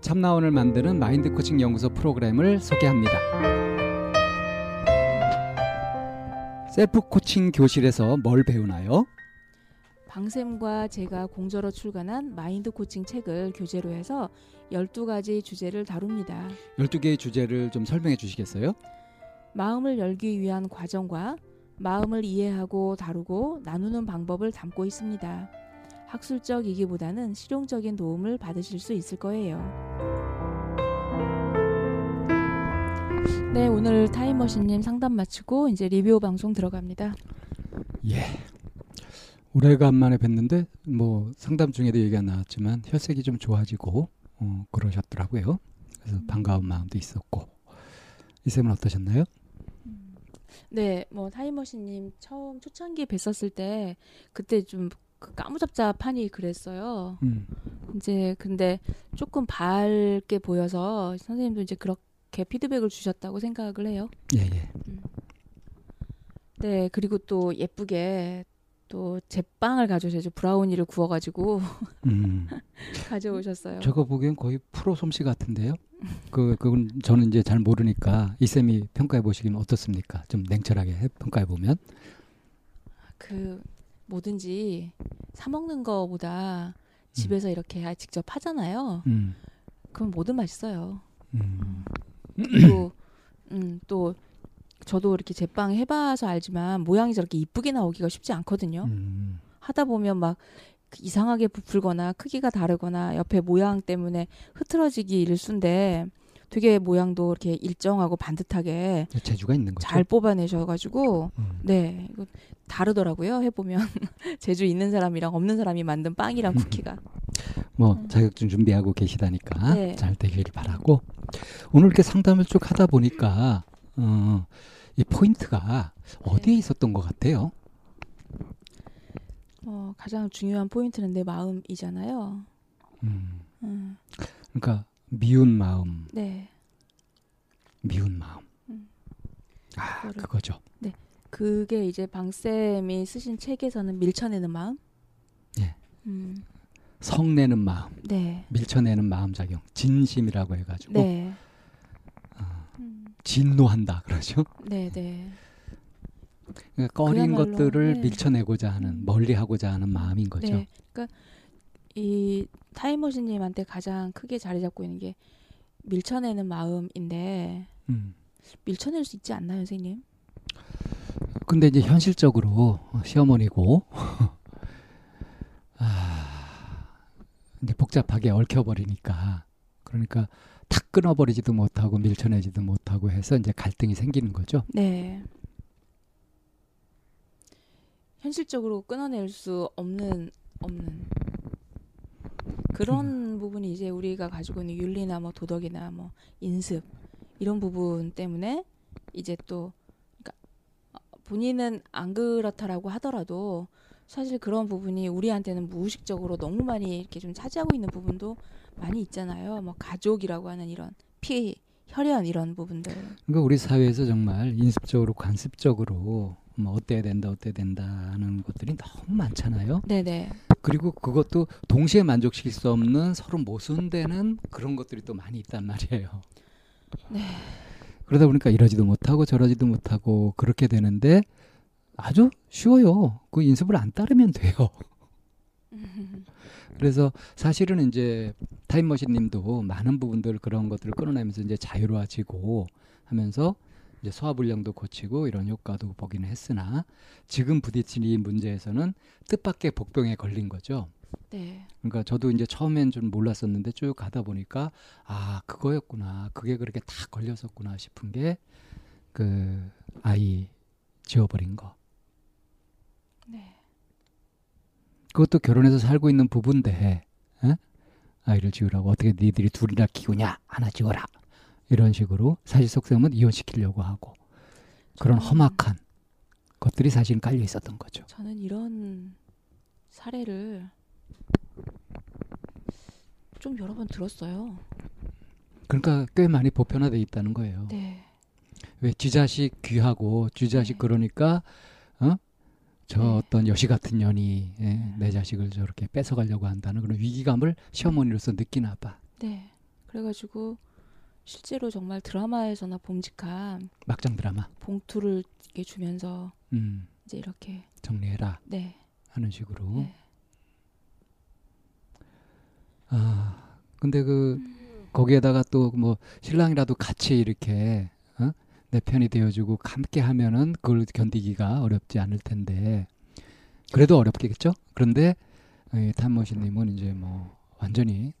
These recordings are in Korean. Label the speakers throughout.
Speaker 1: 참나원을 만드는 마인드 코칭 연구소 프로그램을 소개합니다. 셀프 코칭 교실에서 뭘 배우나요?
Speaker 2: 방쌤과 제가 공저로 출간한 마인드 코칭 책을 교재로 해서 12가지 주제를 다룹니다.
Speaker 1: 12개의 주제를 좀 설명해 주시겠어요?
Speaker 2: 마음을 열기 위한 과정과 마음을 이해하고 다루고 나누는 방법을 담고 있습니다. 학술적이기보다는 실용적인 도움을 받으실 수 있을 거예요. 네, 오늘 타임머신님 상담 마치고 이제 리뷰 방송 들어갑니다.
Speaker 1: 예. 오래간만에 뵀는데 뭐 상담 중에도 얘기가 나왔지만 혈색이 좀 좋아지고 어, 그러셨더라고요. 그래서 반가운 마음도 있었고 이 쌤은 어떠셨나요?
Speaker 2: 네, 뭐 타임머신님 처음 초창기에 뵀었을 때 그때 좀 그 까무잡잡하니 그랬어요.
Speaker 1: 음.
Speaker 2: 이제 근데 조금 밝게 보여서 선생님도 이제 그렇게 피드백을 주셨다고 생각을 해요.
Speaker 1: 예, 예.
Speaker 2: 음. 네, 그리고 또 예쁘게 또 제빵을 가져오셔서 브라우니를 구워가지고
Speaker 1: 음.
Speaker 2: 가져오셨어요.
Speaker 1: 저거 보기엔 거의 프로 솜씨 같은데요. 그 그건 저는 이제 잘 모르니까 이 쌤이 평가해 보시기는 어떻습니까? 좀 냉철하게 평가해 보면.
Speaker 2: 그 뭐든지 사 먹는 거보다 집에서 음. 이렇게 직접 하잖아요. 음. 그럼 뭐든 맛있어요. 음. 그리고 음, 또 저도 이렇게 제빵 해봐서 알지만 모양이 저렇게 이쁘게 나오기가 쉽지 않거든요. 음. 하다 보면 막 이상하게 부풀거나 크기가 다르거나 옆에 모양 때문에 흐트러지기 일쑤인데 되게 모양도 이렇게 일정하고 반듯하게
Speaker 1: 재주가 있는 거죠.
Speaker 2: 잘 뽑아내셔가지고 음. 네 이거 다르더라고요 해보면 재주 있는 사람이랑 없는 사람이 만든 빵이랑 음. 쿠키가
Speaker 1: 뭐 음. 자격증 준비하고 계시다니까 네. 잘 되길 바라고 오늘 이렇게 상담을 쭉 하다 보니까 어, 이 포인트가 어디에 네. 있었던 것 같아요?
Speaker 2: 어, 가장 중요한 포인트는 내 마음이잖아요.
Speaker 1: 음. 음. 그러니까 미운 마음.
Speaker 2: 네.
Speaker 1: 미운 마음. 음. 아, 그거를, 그거죠.
Speaker 2: 네. 그게 이제 방쌤이 쓰신 책에서는 밀쳐내는 마음.
Speaker 1: 예. 음. 성내는 마음.
Speaker 2: 네.
Speaker 1: 밀쳐내는 마음 작용. 진심이라고 해 가지고.
Speaker 2: 네.
Speaker 1: 어, 음. 진노한다 그러죠.
Speaker 2: 네, 네.
Speaker 1: 그러니까 꺼린 것들을 네. 밀쳐내고자 하는, 음. 멀리하고자 하는 마음인 거죠.
Speaker 2: 네. 그러니까 이 타임머신님한테 가장 크게 자리 잡고 있는 게 밀쳐내는 마음인데 음. 밀쳐낼 수 있지 않나요, 선생님?
Speaker 1: 근데 이제 현실적으로 시어머니고 아, 이제 복잡하게 얽혀버리니까 그러니까 탁 끊어버리지도 못하고 밀쳐내지도 못하고 해서 이제 갈등이 생기는 거죠.
Speaker 2: 네. 현실적으로 끊어낼 수 없는 없는 그런 음. 부분이 이제 우리가 가지고 있는 윤리나 뭐 도덕이나 뭐 인습 이런 부분 때문에 이제 또 그러니까 본인은 안 그렇다라고 하더라도 사실 그런 부분이 우리한테는 무의식적으로 너무 많이 이렇게 좀 차지하고 있는 부분도 많이 있잖아요. 뭐 가족이라고 하는 이런 피 혈연 이런 부분들.
Speaker 1: 그러니까 우리 사회에서 정말 인습적으로 관습적으로 뭐 어때야 된다 어때야 된다 하는 것들이 너무 많잖아요.
Speaker 2: 네네.
Speaker 1: 그리고 그것도 동시에 만족시킬 수 없는 서로 모순되는 그런 것들이 또 많이 있단 말이에요.
Speaker 2: 네.
Speaker 1: 그러다 보니까 이러지도 못하고 저러지도 못하고 그렇게 되는데 아주 쉬워요. 그 인습을 안 따르면 돼요. 그래서 사실은 이제 타임머신 님도 많은 부분들 그런 것들을 끊어내면서 이제 자유로워지고 하면서 이제 소화불량도 고치고 이런 효과도 보기는 했으나 지금 부딪힌 문제에서는 뜻밖의 복병에 걸린 거죠.
Speaker 2: 네.
Speaker 1: 그러니까 저도 이제 처음엔 좀 몰랐었는데 쭉 가다 보니까 아 그거였구나 그게 그렇게 다 걸렸었구나 싶은 게 그 아이 지워버린 거.
Speaker 2: 네.
Speaker 1: 그것도 결혼해서 살고 있는 부부인데 에? 아이를 지우라고 어떻게 니들이 둘이나 키우냐 하나 지워라 이런 식으로 사실 속셈은 이혼시키려고 하고 그런 험악한 것들이 사실 깔려 있었던 거죠.
Speaker 2: 저는 이런 사례를 좀 여러 번 들었어요.
Speaker 1: 그러니까 꽤 많이 보편화돼 있다는 거예요.
Speaker 2: 네.
Speaker 1: 왜 쥐자식 귀하고 쥐자식 네. 그러니까 어? 저 네. 어떤 여시 같은 년이 예, 네. 내 자식을 저렇게 뺏어가려고 한다는 그런 위기감을 시어머니로서 느끼나 봐.
Speaker 2: 네. 그래가지고 실제로 정말 드라마에서나 봄직한
Speaker 1: 막장 드라마
Speaker 2: 봉투를 이렇게 주면서 음. 이제 이렇게
Speaker 1: 정리해라.
Speaker 2: 네.
Speaker 1: 하는 식으로. 네. 아 근데 그 음. 거기에다가 또 뭐 신랑이라도 같이 이렇게 어? 내 편이 되어주고 함께 하면은 그걸 견디기가 어렵지 않을 텐데 그래도 어렵겠죠. 그런데 탄모시님은 이제 뭐 완전히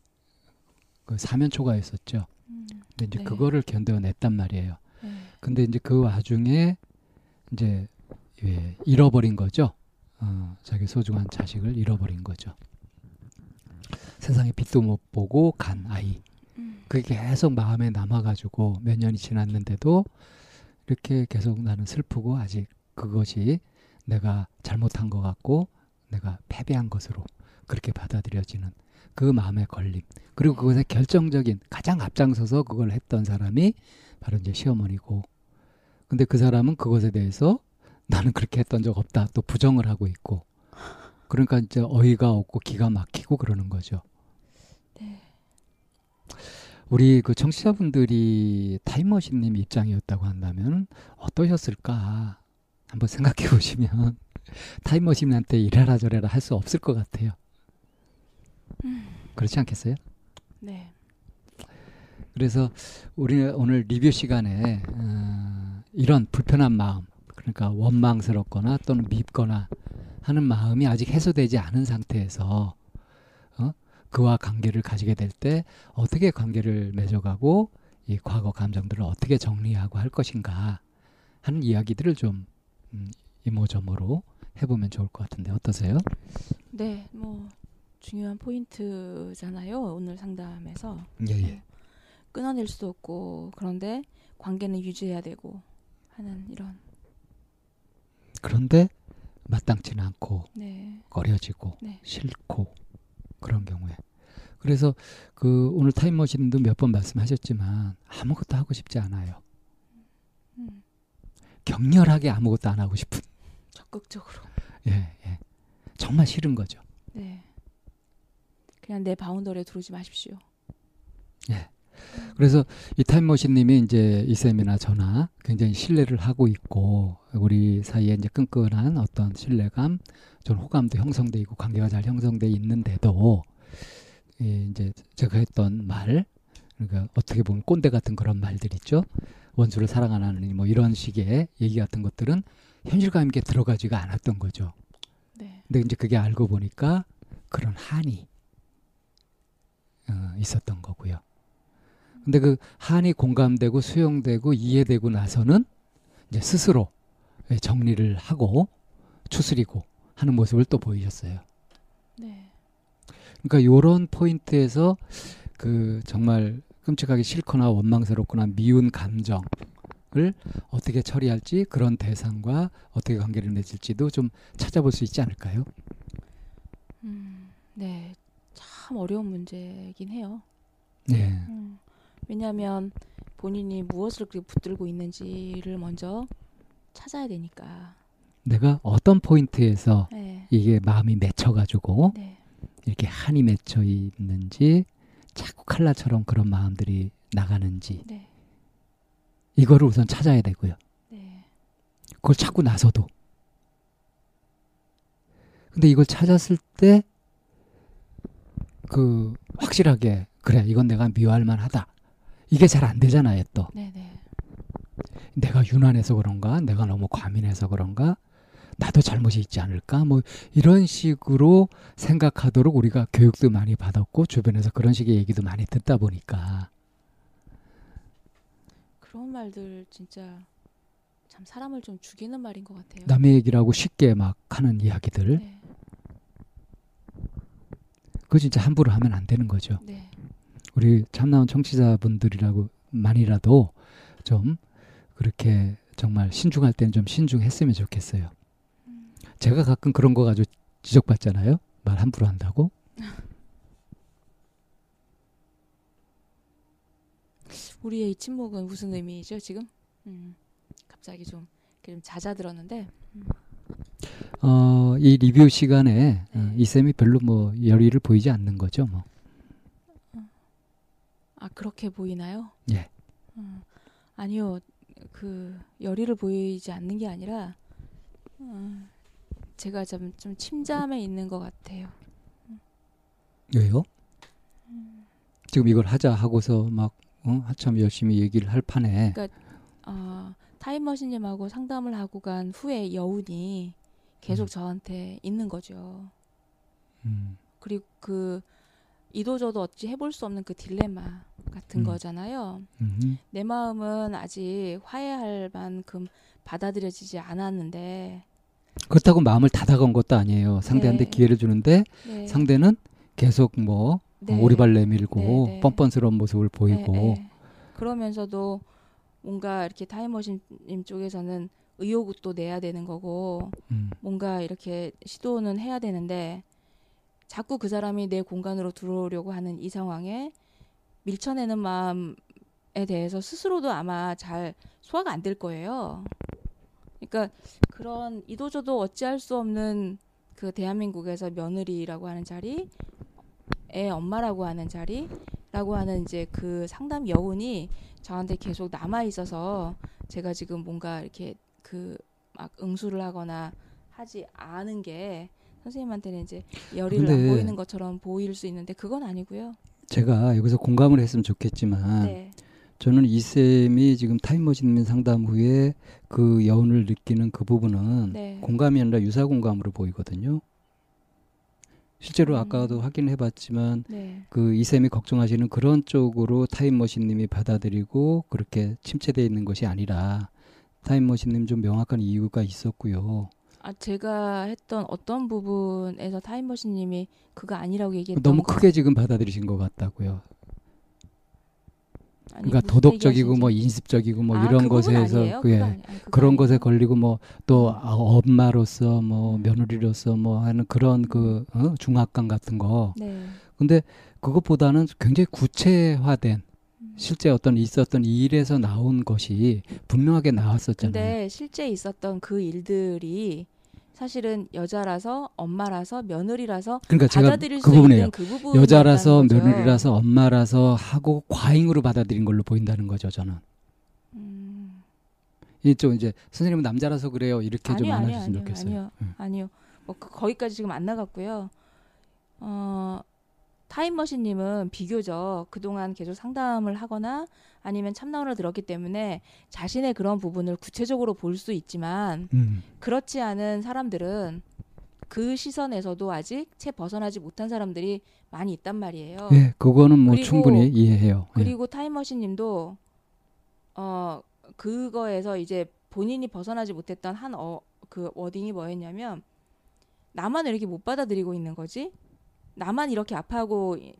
Speaker 1: 그 사면 초과했었죠. 음, 근데 이제 네. 그거를 견뎌냈단 말이에요. 네. 근데 이제 그 와중에 이제 예, 잃어버린 거죠. 어, 자기 소중한 자식을 잃어버린 거죠. 세상에 빛도 못 보고 간 아이. 음. 그게 계속 마음에 남아가지고 몇 년이 지났는데도 이렇게 계속 나는 슬프고 아직 그것이 내가 잘못한 것 같고 내가 패배한 것으로 그렇게 받아들여지는 그 마음의 걸림. 그리고 그것의 결정적인 가장 앞장서서 그걸 했던 사람이 바로 이제 시어머니고. 근데 그 사람은 그것에 대해서 나는 그렇게 했던 적 없다. 또 부정을 하고 있고. 그러니까 이제 어이가 없고 기가 막히고 그러는 거죠. 네. 우리 그 청취자분들이 타임머신님 입장이었다고 한다면 어떠셨을까? 한번 생각해 보시면 타임머신한테 이래라 저래라 할 수 없을 것 같아요. 음. 그렇지 않겠어요?
Speaker 2: 네.
Speaker 1: 그래서 우리 오늘 리뷰 시간에 어, 이런 불편한 마음, 그러니까 원망스럽거나 또는 밉거나 하는 마음이 아직 해소되지 않은 상태에서 어? 그와 관계를 가지게 될 때 어떻게 관계를 맺어가고 이 과거 감정들을 어떻게 정리하고 할 것인가 하는 이야기들을 좀 음, 이모저모로 해보면 좋을 것 같은데 어떠세요?
Speaker 2: 네, 뭐 중요한 포인트잖아요. 오늘 상담에서
Speaker 1: 예, 예. 네.
Speaker 2: 끊어낼 수도 없고 그런데 관계는 유지해야 되고 하는 이런
Speaker 1: 그런데 마땅치는 않고
Speaker 2: 네.
Speaker 1: 꺼려지고 네. 싫고 그런 경우에 그래서 그 오늘 타임머신도 몇 번 말씀하셨지만 아무것도 하고 싶지 않아요. 음. 격렬하게 아무것도 안 하고 싶은.
Speaker 2: 적극적으로.
Speaker 1: 예, 예. 정말 싫은 거죠.
Speaker 2: 네. 그냥 내 바운더리에 들어오지 마십시오.
Speaker 1: 예. 그래서 이 타임머신님이 이제 이 쌤이나 저나 굉장히 신뢰를 하고 있고 우리 사이에 이제 끈끈한 어떤 신뢰감, 좀 호감도 형성돼 있고 관계가 잘 형성돼 있는데도 이 이제 제가 했던 말, 그러니까 어떻게 보면 꼰대 같은 그런 말들 있죠. 원수를 사랑 안 하느니 뭐 이런 식의 얘기 같은 것들은 현실감 있게 들어가지가 않았던 거죠.
Speaker 2: 네.
Speaker 1: 근데 이제 그게 알고 보니까 그런 한이 어, 있었던 거고요. 근데 그 한이 공감되고 수용되고 이해되고 나서는 이제 스스로 정리를 하고 추스리고 하는 모습을 또 보이셨어요.
Speaker 2: 네.
Speaker 1: 그러니까 요런 포인트에서 그 정말 끔찍하게 싫거나 원망스럽거나 미운 감정을 어떻게 처리할지 그런 대상과 어떻게 관계를 맺을지도 좀 찾아볼 수 있지 않을까요?
Speaker 2: 음, 네. 참 어려운 문제이긴 해요.
Speaker 1: 네.
Speaker 2: 음, 왜냐하면 본인이 무엇을 그렇게 붙들고 있는지를 먼저 찾아야 되니까.
Speaker 1: 내가 어떤 포인트에서 네. 이게 마음이 맺혀가지고 네. 이렇게 한이 맺혀 있는지 자꾸 칼라처럼 그런 마음들이 나가는지 네. 이거를 우선 찾아야 되고요. 네. 그걸 찾고 나서도 근데 이걸 찾았을 때 그 확실하게 그래 이건 내가 미워할 만하다 이게 잘 안 되잖아요 또 네네. 네. 내가 유난해서 그런가 내가 너무 과민해서 그런가 나도 잘못이 있지 않을까? 뭐 이런 식으로 생각하도록 우리가 교육도 많이 받았고 주변에서 그런 식의 얘기도 많이 듣다 보니까
Speaker 2: 그런 말들 진짜 참 사람을 좀 죽이는 말인 것 같아요.
Speaker 1: 남의 얘기라고 쉽게 막 하는 이야기들. 네. 그거 진짜 함부로 하면 안 되는 거죠. 네. 우리 참나온 청취자분들이라고 만이라도 좀 그렇게 정말 신중할 때는 좀 신중했으면 좋겠어요. 제가 가끔 그런 거 가지고 지적받잖아요. 말 함부로 한다고.
Speaker 2: 우리의 이 침묵은 무슨 의미죠 지금? 음, 갑자기 좀, 좀 잦아들었는데. 음.
Speaker 1: 어, 이 리뷰 시간에 어, 네. 어, 이 쌤이 별로 뭐 열의를 보이지 않는 거죠, 뭐.
Speaker 2: 아 그렇게 보이나요?
Speaker 1: 예.
Speaker 2: 어, 아니요, 그 열의를 보이지 않는 게 아니라 어, 제가 좀, 좀 침잠에 있는 것 같아요.
Speaker 1: 왜요? 음. 지금 이걸 하자 하고서 막 어? 한참 열심히 얘기를 할 판에.
Speaker 2: 그러니까 어, 타임머신님하고 상담을 하고 간 후에 여운이 계속 음. 저한테 있는 거죠. 음. 그리고 그 이도저도 어찌 해볼 수 없는 그 딜레마 같은 음. 거잖아요. 음흠. 내 마음은 아직 화해할 만큼 받아들여지지 않았는데
Speaker 1: 그렇다고 마음을 닫아간 것도 아니에요. 상대한테 네. 기회를 주는데 네. 상대는 계속 뭐 네. 오리발 내밀고 네, 네. 뻔뻔스러운 모습을 보이고 네,
Speaker 2: 그러면서도 뭔가 이렇게 타임머신님 쪽에서는 의욕도 내야 되는 거고 음. 뭔가 이렇게 시도는 해야 되는데 자꾸 그 사람이 내 공간으로 들어오려고 하는 이 상황에 밀쳐내는 마음에 대해서 스스로도 아마 잘 소화가 안 될 거예요. 그러니까 그런 이도저도 어찌할 수 없는 그 대한민국에서 며느리라고 하는 자리, 애 엄마라고 하는 자리 라고 하는 이제 그 상담 여운이 저한테 계속 남아 있어서 제가 지금 뭔가 이렇게 그 막 응수를 하거나 하지 않은 게 선생님한테는 이제 열의를 안 보이는 것처럼 보일 수 있는데 그건 아니고요.
Speaker 1: 제가 여기서 공감을 했으면 좋겠지만 네. 저는 이 쌤이 지금 타임머신 상담 후에 그 여운을 느끼는 그 부분은 네. 공감이 아니라 유사 공감으로 보이거든요. 실제로 음. 아까도 확인해 봤지만 네. 그 이 쌤이 걱정하시는 그런 쪽으로 타임머신 님이 받아들이고 그렇게 침체되어 있는 것이 아니라 타임머신 님 좀 명확한 이유가 있었고요.
Speaker 2: 아 제가 했던 어떤 부분에서 타임머신 님이 그거 아니라고 얘기했던
Speaker 1: 너무 크게 지금 받아들이신 것 같다고요. 그러니까 도덕적이고 뭐 인습적이고 뭐 아, 이런 그 것에서 그, 예, 그런 것에 걸리고 뭐또 음. 아, 엄마로서 뭐 음. 며느리로서 뭐 하는 그런 그 어? 중압감 같은 거. 네. 근데 그것보다는 굉장히 구체화된 음. 실제 어떤 있었던 일에서 나온 것이 분명하게 나왔었잖아요.
Speaker 2: 근데 실제 있었던 그 일들이 사실은 여자라서 엄마라서 며느리라서 그러니까 받아들일 그 부분이에요. 그 부분
Speaker 1: 여자라서 며느리라서 엄마라서 하고 과잉으로 받아들인 걸로 보인다는 거죠 저는. 음. 이쪽 이제 선생님은 남자라서 그래요 이렇게 아니요, 좀 안해주으면 좋겠어요.
Speaker 2: 아니요, 응. 아니요. 뭐 그, 거기까지 지금 안 나갔고요. 어, 타임머신님은 비교적 그동안 계속 상담을 하거나 아니면 참나원을 들었기 때문에 자신의 그런 부분을 구체적으로 볼 수 있지만 음. 그렇지 않은 사람들은 그 시선에서도 아직 채 벗어나지 못한 사람들이 많이 있단 말이에요.
Speaker 1: 네, 그거는 뭐 그리고, 충분히 이해해요.
Speaker 2: 예. 그리고 네. 타임머신님도 어 그거에서 이제 본인이 벗어나지 못했던 한어그 워딩이 뭐였냐면 나만 이렇게 못 받아들이고 있는 거지. 나만 이렇게 아파하고 이,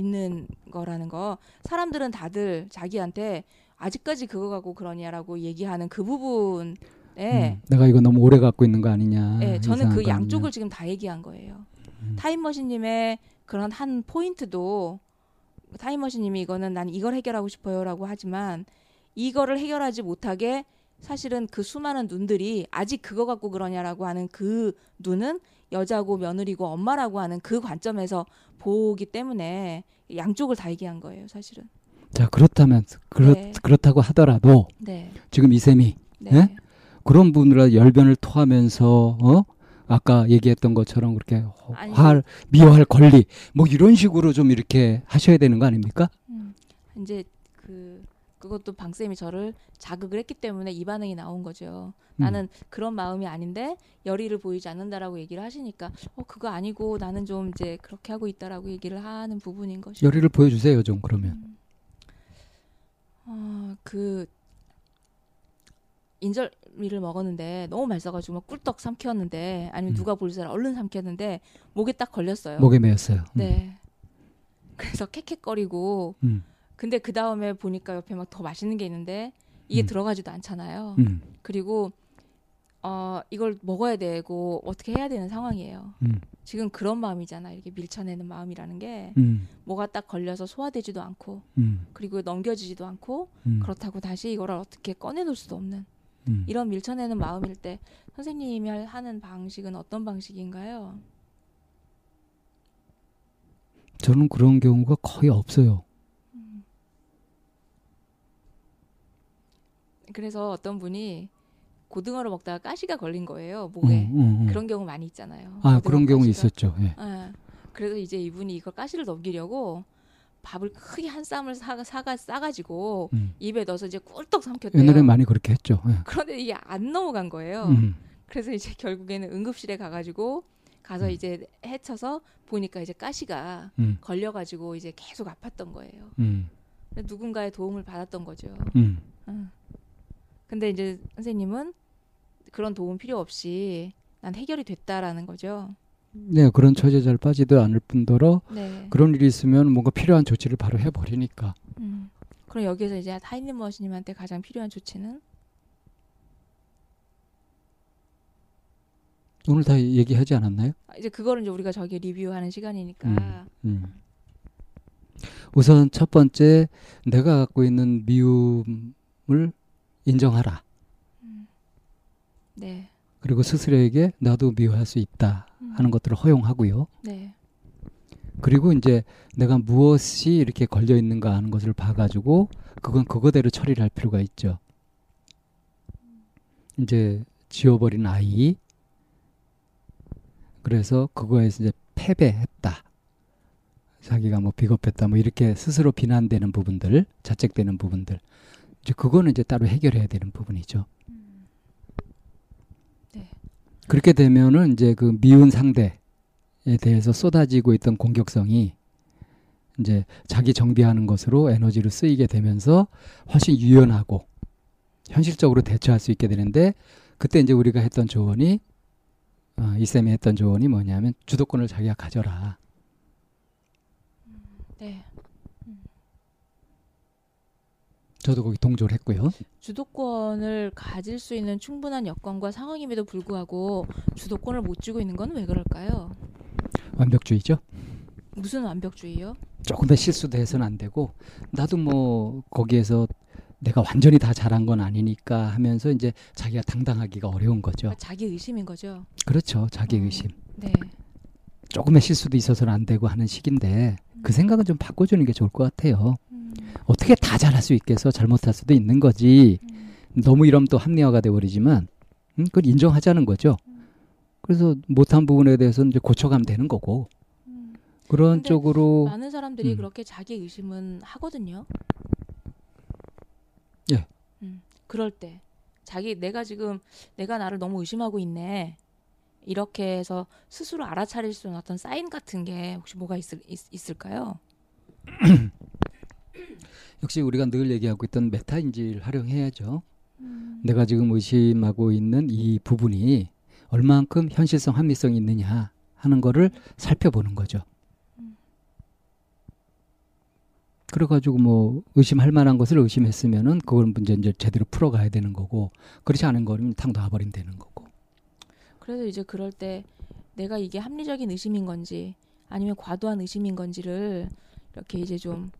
Speaker 2: 있는 거라는 거 사람들은 다들 자기한테 아직까지 그거 갖고 그러냐라고 얘기하는 그 부분에 음,
Speaker 1: 내가 이거 너무 오래 갖고 있는 거 아니냐.
Speaker 2: 네, 저는 그 양쪽을 지금 다 얘기한 거예요. 음. 타임머신님의 그런 한 포인트도 타임머신님이 이거는 난 이걸 해결하고 싶어요라고 하지만 이거를 해결하지 못하게 사실은 그 수많은 눈들이 아직 그거 갖고 그러냐라고 하는 그 눈은 여자고 며느리고 엄마라고 하는 그 관점에서 보기 때문에 양쪽을 다 얘기한 거예요, 사실은.
Speaker 1: 자 그렇다면 그렇 네. 그렇다고 하더라도 네. 지금 이 쌤이 네. 네? 그런 분으로 열변을 토하면서 어 아까 얘기했던 것처럼 그렇게 할 미워할 권리 뭐 이런 식으로 좀 이렇게 하셔야 되는 거 아닙니까? 음,
Speaker 2: 이제 그 그것도 방쌤이 저를 자극을 했기 때문에 이 반응이 나온 거죠. 음. 나는 그런 마음이 아닌데 열의를 보이지 않는다라고 얘기를 하시니까 어 그거 아니고 나는 좀 이제 그렇게 하고 있다라고 얘기를 하는 부분인 것이죠.
Speaker 1: 열의를 보여주세요 좀 그러면. 음.
Speaker 2: 어그 인절미를 먹었는데 너무 맛있어가지고 막 꿀떡 삼켰는데 아니면 음. 누가 볼 사람 얼른 삼켰는데 목에 딱 걸렸어요.
Speaker 1: 목에 매였어요.
Speaker 2: 음. 네. 그래서 캑캑거리고 음. 근데 그 다음에 보니까 옆에 막 더 맛있는 게 있는데 이게 음. 들어가지도 않잖아요. 음. 그리고 어 이걸 먹어야 되고 어떻게 해야 되는 상황이에요. 음. 지금 그런 마음이잖아. 이렇게 밀쳐내는 마음이라는 게 음. 뭐가 딱 걸려서 소화되지도 않고 음. 그리고 넘겨지지도 않고 음. 그렇다고 다시 이거를 어떻게 꺼내놓을 수도 없는 이런 밀쳐내는 마음일 때 선생님이 하는 방식은 어떤 방식인가요?
Speaker 1: 저는 그런 경우가 거의 없어요.
Speaker 2: 그래서 어떤 분이 고등어를 먹다가 가시가 걸린 거예요 목에 음, 음, 음. 그런 경우 많이 있잖아요.
Speaker 1: 아 그런 경우 있었죠. 예.
Speaker 2: 아, 그래서 이제 이분이 이걸 가시를 넘기려고 밥을 크게 한 쌈을 사가 사가 싸가지고 음. 입에 넣어서 이제 꿀떡 삼켰대요.
Speaker 1: 옛날에 많이 그렇게 했죠. 예.
Speaker 2: 그런데 이게 안 넘어간 거예요. 음. 그래서 이제 결국에는 응급실에 가가지고 가서 음. 이제 헤쳐서 보니까 이제 가시가 걸려가지고 이제 계속 아팠던 거예요. 누군가의 도움을 받았던 거죠. 음. 근데 이제 선생님은 그런 도움 필요 없이 난 해결이 됐다라는 거죠.
Speaker 1: 네, 그런 처지에 잘 빠지도 않을 뿐더러 네. 그런 일이 있으면 뭔가 필요한 조치를 바로 해버리니까. 음.
Speaker 2: 그럼 여기서 이제 타이님 머신님한테 가장 필요한 조치는?
Speaker 1: 오늘 다 얘기하지 않았나요?
Speaker 2: 아, 이제 그거를 이제 우리가 저기 리뷰하는 시간이니까. 음, 음.
Speaker 1: 우선 첫 번째 내가 갖고 있는 미움을 인정하라. 음. 네. 그리고 스스로에게 나도 미워할 수 있다 음. 하는 것들을 허용하고요. 네. 그리고 이제 내가 무엇이 이렇게 걸려 있는가 하는 것을 봐가지고 그건 그거대로 처리를 할 필요가 있죠. 이제 지워버린 아이. 그래서 그거에서 이제 패배했다. 자기가 뭐 비겁했다. 뭐 이렇게 스스로 비난되는 부분들, 자책되는 부분들. 이제 그거는 이제 따로 해결해야 되는 부분이죠. 음. 네. 그렇게 되면은 이제 그 미운 상대에 대해서 쏟아지고 있던 공격성이 이제 자기 정비하는 것으로 에너지를 쓰이게 되면서 훨씬 유연하고 현실적으로 대처할 수 있게 되는데 그때 이제 우리가 했던 조언이 어, 이 쌤이 했던 조언이 뭐냐면 주도권을 자기가 가져라. 음, 네. 저도 거기 동조를 했고요.
Speaker 2: 주도권을 가질 수 있는 충분한 여건과 상황임에도 불구하고 주도권을 못 쥐고 있는 건 왜 그럴까요?
Speaker 1: 완벽주의죠.
Speaker 2: 무슨 완벽주의요?
Speaker 1: 조금 더 실수도 해서는 안 되고 나도 뭐 거기에서 내가 완전히 다 잘한 건 아니니까 하면서 이제 자기가 당당하기가 어려운 거죠. 그러니까
Speaker 2: 자기 의심인 거죠.
Speaker 1: 그렇죠. 자기 어, 의심. 네. 조금의 실수도 있어서는 안 되고 하는 음. 그 생각은 좀 바꿔주는 게 좋을 것 같아요. 어떻게 다 잘할 수 있겠어? 잘못할 수도 있는 거지. 음. 너무 이러면 또 합리화가 돼버리지만, 음, 그걸 인정하자는 거죠. 음. 그래서 못한 부분에 대해서는 이제 고쳐가면 되는 거고. 음. 그런 쪽으로.
Speaker 2: 많은 사람들이 음. 그렇게 자기 의심은 하거든요.
Speaker 1: 예.
Speaker 2: 음, 그럴 때. 자기, 내가 지금, 내가 나를 너무 의심하고 있네. 이렇게 해서 스스로 알아차릴 수 있는 어떤 사인 같은 게 혹시 뭐가 있을, 있, 있을까요?
Speaker 1: 역시 우리가 늘 얘기하고 있던 메타 인지를 활용해야죠. 음. 내가 지금 의심하고 있는 이 부분이 얼만큼 현실성, 합리성이 있느냐 하는 거를 살펴보는 거죠. 음. 그래가지고 뭐 의심할 만한 것을 의심했으면은 그걸 문제 이제 제대로 풀어가야 되는 거고 그렇지 않은 거는 탁 놔버리면 되는 거고.
Speaker 2: 그래서 이제 그럴 때 내가 이게 합리적인 의심인 건지 아니면 과도한 의심인 건지를 이렇게 이제 좀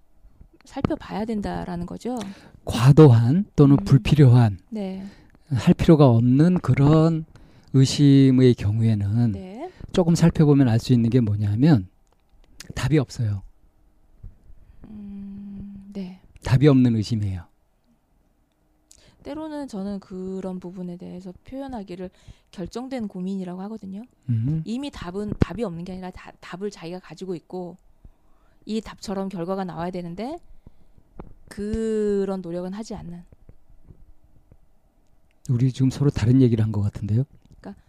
Speaker 2: 살펴봐야 된다라는 거죠.
Speaker 1: 과도한 또는 음. 불필요한
Speaker 2: 네.
Speaker 1: 할 필요가 없는 그런 의심의 경우에는 네. 조금 살펴보면 알 수 있는 게 뭐냐면 답이 없어요.
Speaker 2: 음, 네.
Speaker 1: 답이 없는 의심이에요.
Speaker 2: 때로는 저는 그런 부분에 대해서 표현하기를 결정된 고민이라고 하거든요. 음. 이미 답은 답이 없는 게 아니라 다, 답을 자기가 가지고 있고 이 답처럼 결과가 나와야 되는데 그런 노력은 하지 않는.
Speaker 1: 우리 지금 서로 다른 얘기를 한 것 같은데요.
Speaker 2: 그러니까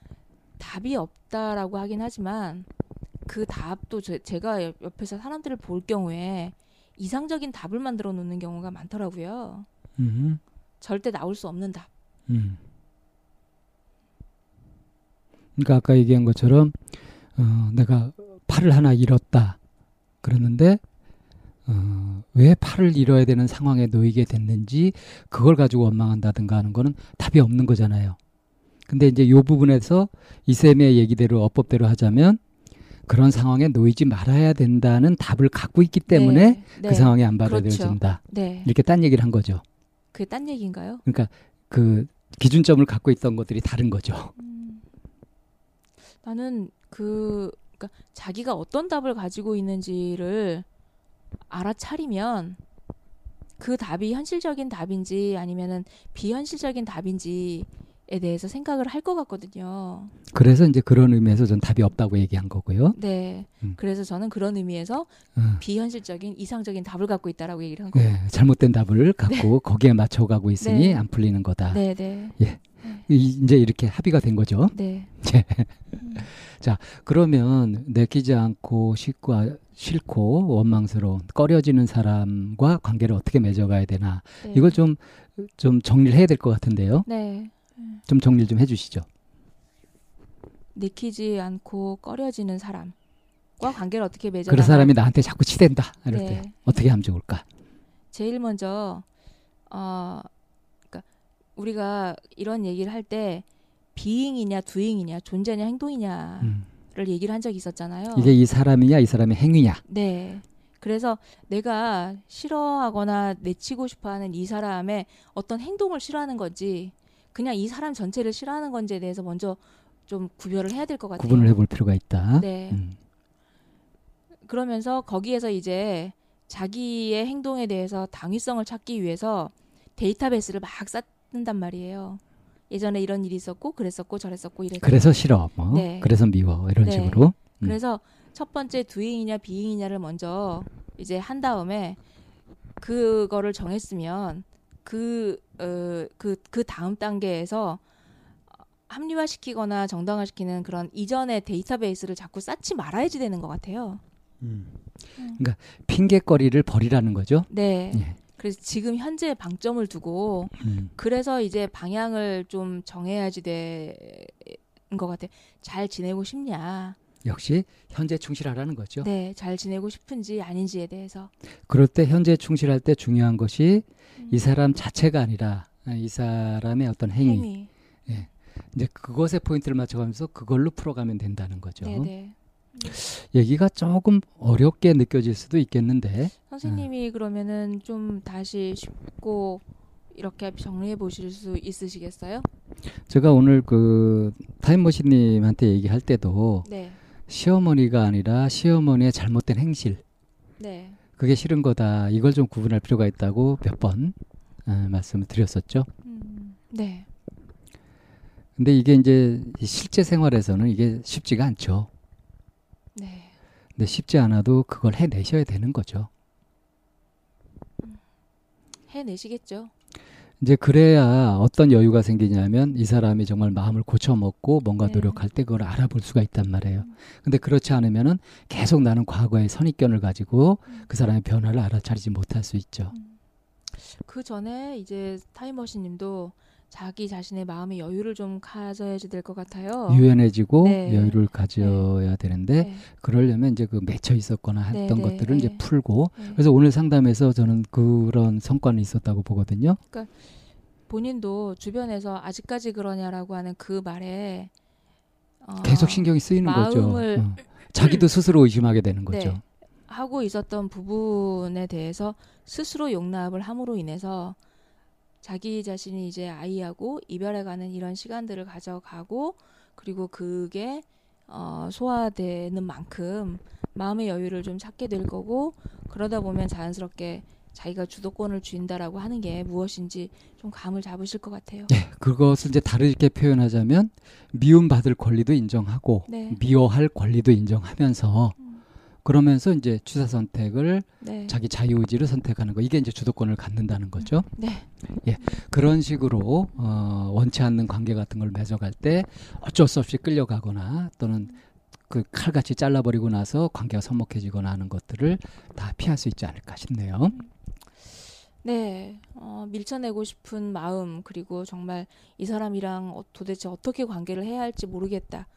Speaker 2: 답이 없다라고 하긴 하지만 그 답도 제, 제가 옆에서 사람들을 볼 경우에 이상적인 답을 만들어 놓는 경우가 많더라고요. 음. 절대 나올 수 없는 답. 음.
Speaker 1: 그러니까 아까 얘기한 것처럼 어, 내가 팔을 하나 잃었다. 그러는데 어, 왜 팔을 잃어야 되는 상황에 놓이게 됐는지 그걸 가지고 원망한다든가 하는 거는 답이 없는 거잖아요. 근데 이제 요 부분에서 이쌤의 얘기대로 어법대로 하자면 그런 상황에 놓이지 말아야 된다는 답을 갖고 있기 때문에 네, 그 네. 상황이 안 받아들여진다. 그렇죠. 네. 이렇게 딴 얘기를 한 거죠.
Speaker 2: 그게 딴 얘기인가요?
Speaker 1: 그러니까 그 기준점을 갖고 있던 것들이 다른 거죠. 음,
Speaker 2: 나는 그 그러니까 자기가 어떤 답을 가지고 있는지를 알아차리면 그 답이 현실적인 답인지 아니면은 비현실적인 답인지에 대해서 생각을 할 것 같거든요.
Speaker 1: 그래서 이제 그런 의미에서 전 답이 없다고 얘기한 거고요.
Speaker 2: 네. 음. 그래서 저는 그런 의미에서 음. 비현실적인 이상적인 답을 갖고 있다라고 얘기를 한 거예요. 네.
Speaker 1: 잘못된 답을 갖고 네. 거기에 맞춰 가고 있으니 네. 안 풀리는 거다.
Speaker 2: 네, 네.
Speaker 1: 예. 네. 이제 이렇게 합의가 된 거죠.
Speaker 2: 네.
Speaker 1: 음. 자, 그러면 내키지 않고 쉽고 싫고 원망스러운 꺼려지는 사람과 관계를 어떻게 맺어가야 되나 네. 이걸 좀 좀 정리를 해야 될 것 같은데요.
Speaker 2: 네.
Speaker 1: 좀 정리를 좀 해주시죠.
Speaker 2: 내키지 않고 꺼려지는 사람과 관계를 어떻게 맺어?
Speaker 1: 그 사람이 나한테 자꾸 치댄다 이럴 네. 때 어떻게 하면 좋을까?
Speaker 2: 제일 먼저 어, 그러니까 우리가 이런 얘기를 할 때 비잉이냐 두잉이냐 존재냐 행동이냐. 음. 를 얘기를 한 적이 있었잖아요.
Speaker 1: 이게 이 사람이냐 이 사람의 행위냐.
Speaker 2: 네. 그래서 내가 싫어하거나 내치고 싶어하는 이 사람의 어떤 행동을 싫어하는 건지 그냥 이 사람 전체를 싫어하는 건지에 대해서 먼저 좀 구별을 해야 될 것 같아요.
Speaker 1: 구분을 해볼 필요가 있다.
Speaker 2: 네. 음. 그러면서 거기에서 이제 자기의 행동에 대해서 당위성을 찾기 위해서 데이터베이스를 막 쌓는단 말이에요. 예전에 이런 일이 있었고 그랬었고 저랬었고 이랬
Speaker 1: 그래서 싫어. 뭐. 네. 그래서 미워. 이런 네. 식으로.
Speaker 2: 음. 그래서 첫 번째 두잉이냐 비잉이냐를 먼저 이제 한 다음에 그거를 정했으면 그, 어, 그, 그 다음 단계에서 합리화시키거나 정당화시키는 그런 이전의 데이터베이스를 자꾸 쌓지 말아야지 되는 것 같아요.
Speaker 1: 음. 그러니까 핑계거리를 버리라는 거죠.
Speaker 2: 네. 예. 그래서 지금 현재 방점을 두고 음. 그래서 이제 방향을 좀 정해야지 되는 것 같아. 잘 지내고 싶냐?
Speaker 1: 역시 현재 충실하라는 거죠.
Speaker 2: 네, 잘 지내고 싶은지 아닌지에 대해서.
Speaker 1: 그럴 때 현재 충실할 때 중요한 것이 음. 이 사람 자체가 아니라 이 사람의 어떤 행위. 행위. 예. 이제 그것에 포인트를 맞춰가면서 그걸로 풀어가면 된다는 거죠.
Speaker 2: 네네. 네.
Speaker 1: 얘기가 조금 어렵게 느껴질 수도 있겠는데
Speaker 2: 선생님이 음. 그러면은 좀 다시 쉽고 이렇게 정리해 보실 수 있으시겠어요?
Speaker 1: 제가 오늘 그 타임머신님한테 얘기할 때도
Speaker 2: 네.
Speaker 1: 시어머니가 아니라 시어머니의 잘못된 행실
Speaker 2: 네.
Speaker 1: 그게 싫은 거다 이걸 좀 구분할 필요가 있다고 몇번 어, 말씀을 드렸었죠.
Speaker 2: 음, 네.
Speaker 1: 근데 이게 이제 실제 생활에서는 이게 쉽지가 않죠.
Speaker 2: 네.
Speaker 1: 근데 쉽지 않아도 그걸 해내셔야 되는 거죠.
Speaker 2: 음, 해내시겠죠.
Speaker 1: 이제 그래야 어떤 여유가 생기냐면 이 사람이 정말 마음을 고쳐먹고 뭔가 네. 노력할 때 그걸 알아볼 수가 있단 말이에요. 음. 근데 그렇지 않으면은 계속 나는 과거의 선입견을 가지고 음. 그 사람의 변화를 알아차리지 못할 수 있죠. 음.
Speaker 2: 그 전에 이제 타임머신님도 자기 자신의 마음의 여유를 좀 가져야지 될 것 같아요.
Speaker 1: 유연해지고 네. 여유를 가져야 네. 되는데 네. 그러려면 이제 그 맺혀 있었거나 했던 네, 네, 것들을 이제 네. 풀고 그래서 오늘 상담에서 저는 그런 성과는 있었다고 보거든요.
Speaker 2: 그러니까 본인도 주변에서 아직까지 그러냐라고 하는 그 말에
Speaker 1: 어, 계속 신경이 쓰이는 거죠. 어. 자기도 스스로 의심하게 되는 거죠.
Speaker 2: 하고 있었던 부분에 대해서 스스로 용납을 함으로 인해서 자기 자신이 이제 아이하고 이별해가는 이런 시간들을 가져가고 그리고 그게 어, 소화되는 만큼 마음의 여유를 좀 찾게 될 거고 그러다 보면 자연스럽게 자기가 주도권을 쥔다라고 하는 게 무엇인지 좀 감을 잡으실 것 같아요.
Speaker 1: 네, 그것을 이제 다르게 표현하자면 미움받을 권리도 인정하고 네. 미워할 권리도 인정하면서 음. 그러면서 이제 취사 선택을 네. 자기 자유 의지를 선택하는 거 이게 이제 주도권을 갖는다는 거죠.
Speaker 2: 네.
Speaker 1: 예, 그런 식으로 어, 원치 않는 관계 같은 걸 맺어갈 때 어쩔 수 없이 끌려가거나 또는 그 칼같이 잘라버리고 나서 관계가 서먹해지거나 하는 것들을 다 피할 수 있지 않을까 싶네요. 음.
Speaker 2: 네, 어, 밀쳐내고 싶은 마음 그리고 정말 이 사람이랑 어, 도대체 어떻게 관계를 해야 할지 모르겠다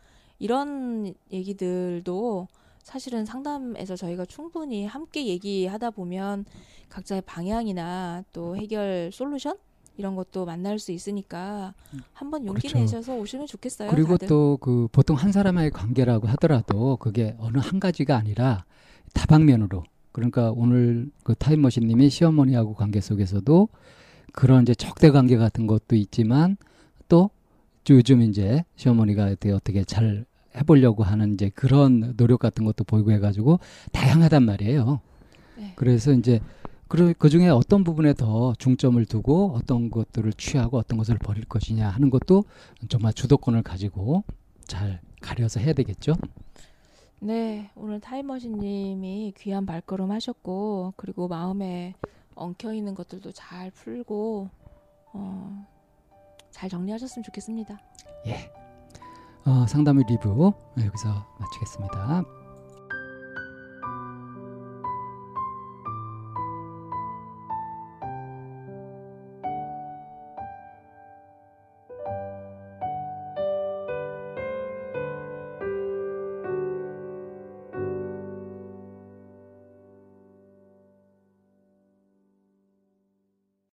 Speaker 2: 이런 얘기들도 사실은 상담에서 저희가 충분히 함께 얘기하다 보면 각자의 방향이나 또 해결 솔루션 이런 것도 만날 수 있으니까 한번 용기 그렇죠. 내셔서 오시면 좋겠어요.
Speaker 1: 그리고 또 그 보통 한 사람의 관계라고 하더라도 그게 어느 한 가지가 아니라 다방면으로 그러니까 오늘 그 타임머신님이 시어머니하고 관계 속에서도 그런 이제 적대 관계 같은 것도 있지만 또 요즘 이제 시어머니가 어떻게 잘 해보려고 하는 이제 그런 노력 같은 것도 보이고 해가지고 다양하단 말이에요. 네. 그래서 이제 그, 그 중에 어떤 부분에 더 중점을 두고 어떤 것들을 취하고 어떤 것을 버릴 것이냐 하는 것도 정말 주도권을 가지고 잘 가려서 해야 되겠죠.
Speaker 2: 네, 오늘 타임머신님이 귀한 발걸음 하셨고 그리고 마음에 엉켜 있는 것들도 잘 풀고 어, 잘 정리하셨으면 좋겠습니다.
Speaker 1: 예, 어, 상담의 리뷰 여기서 마치겠습니다.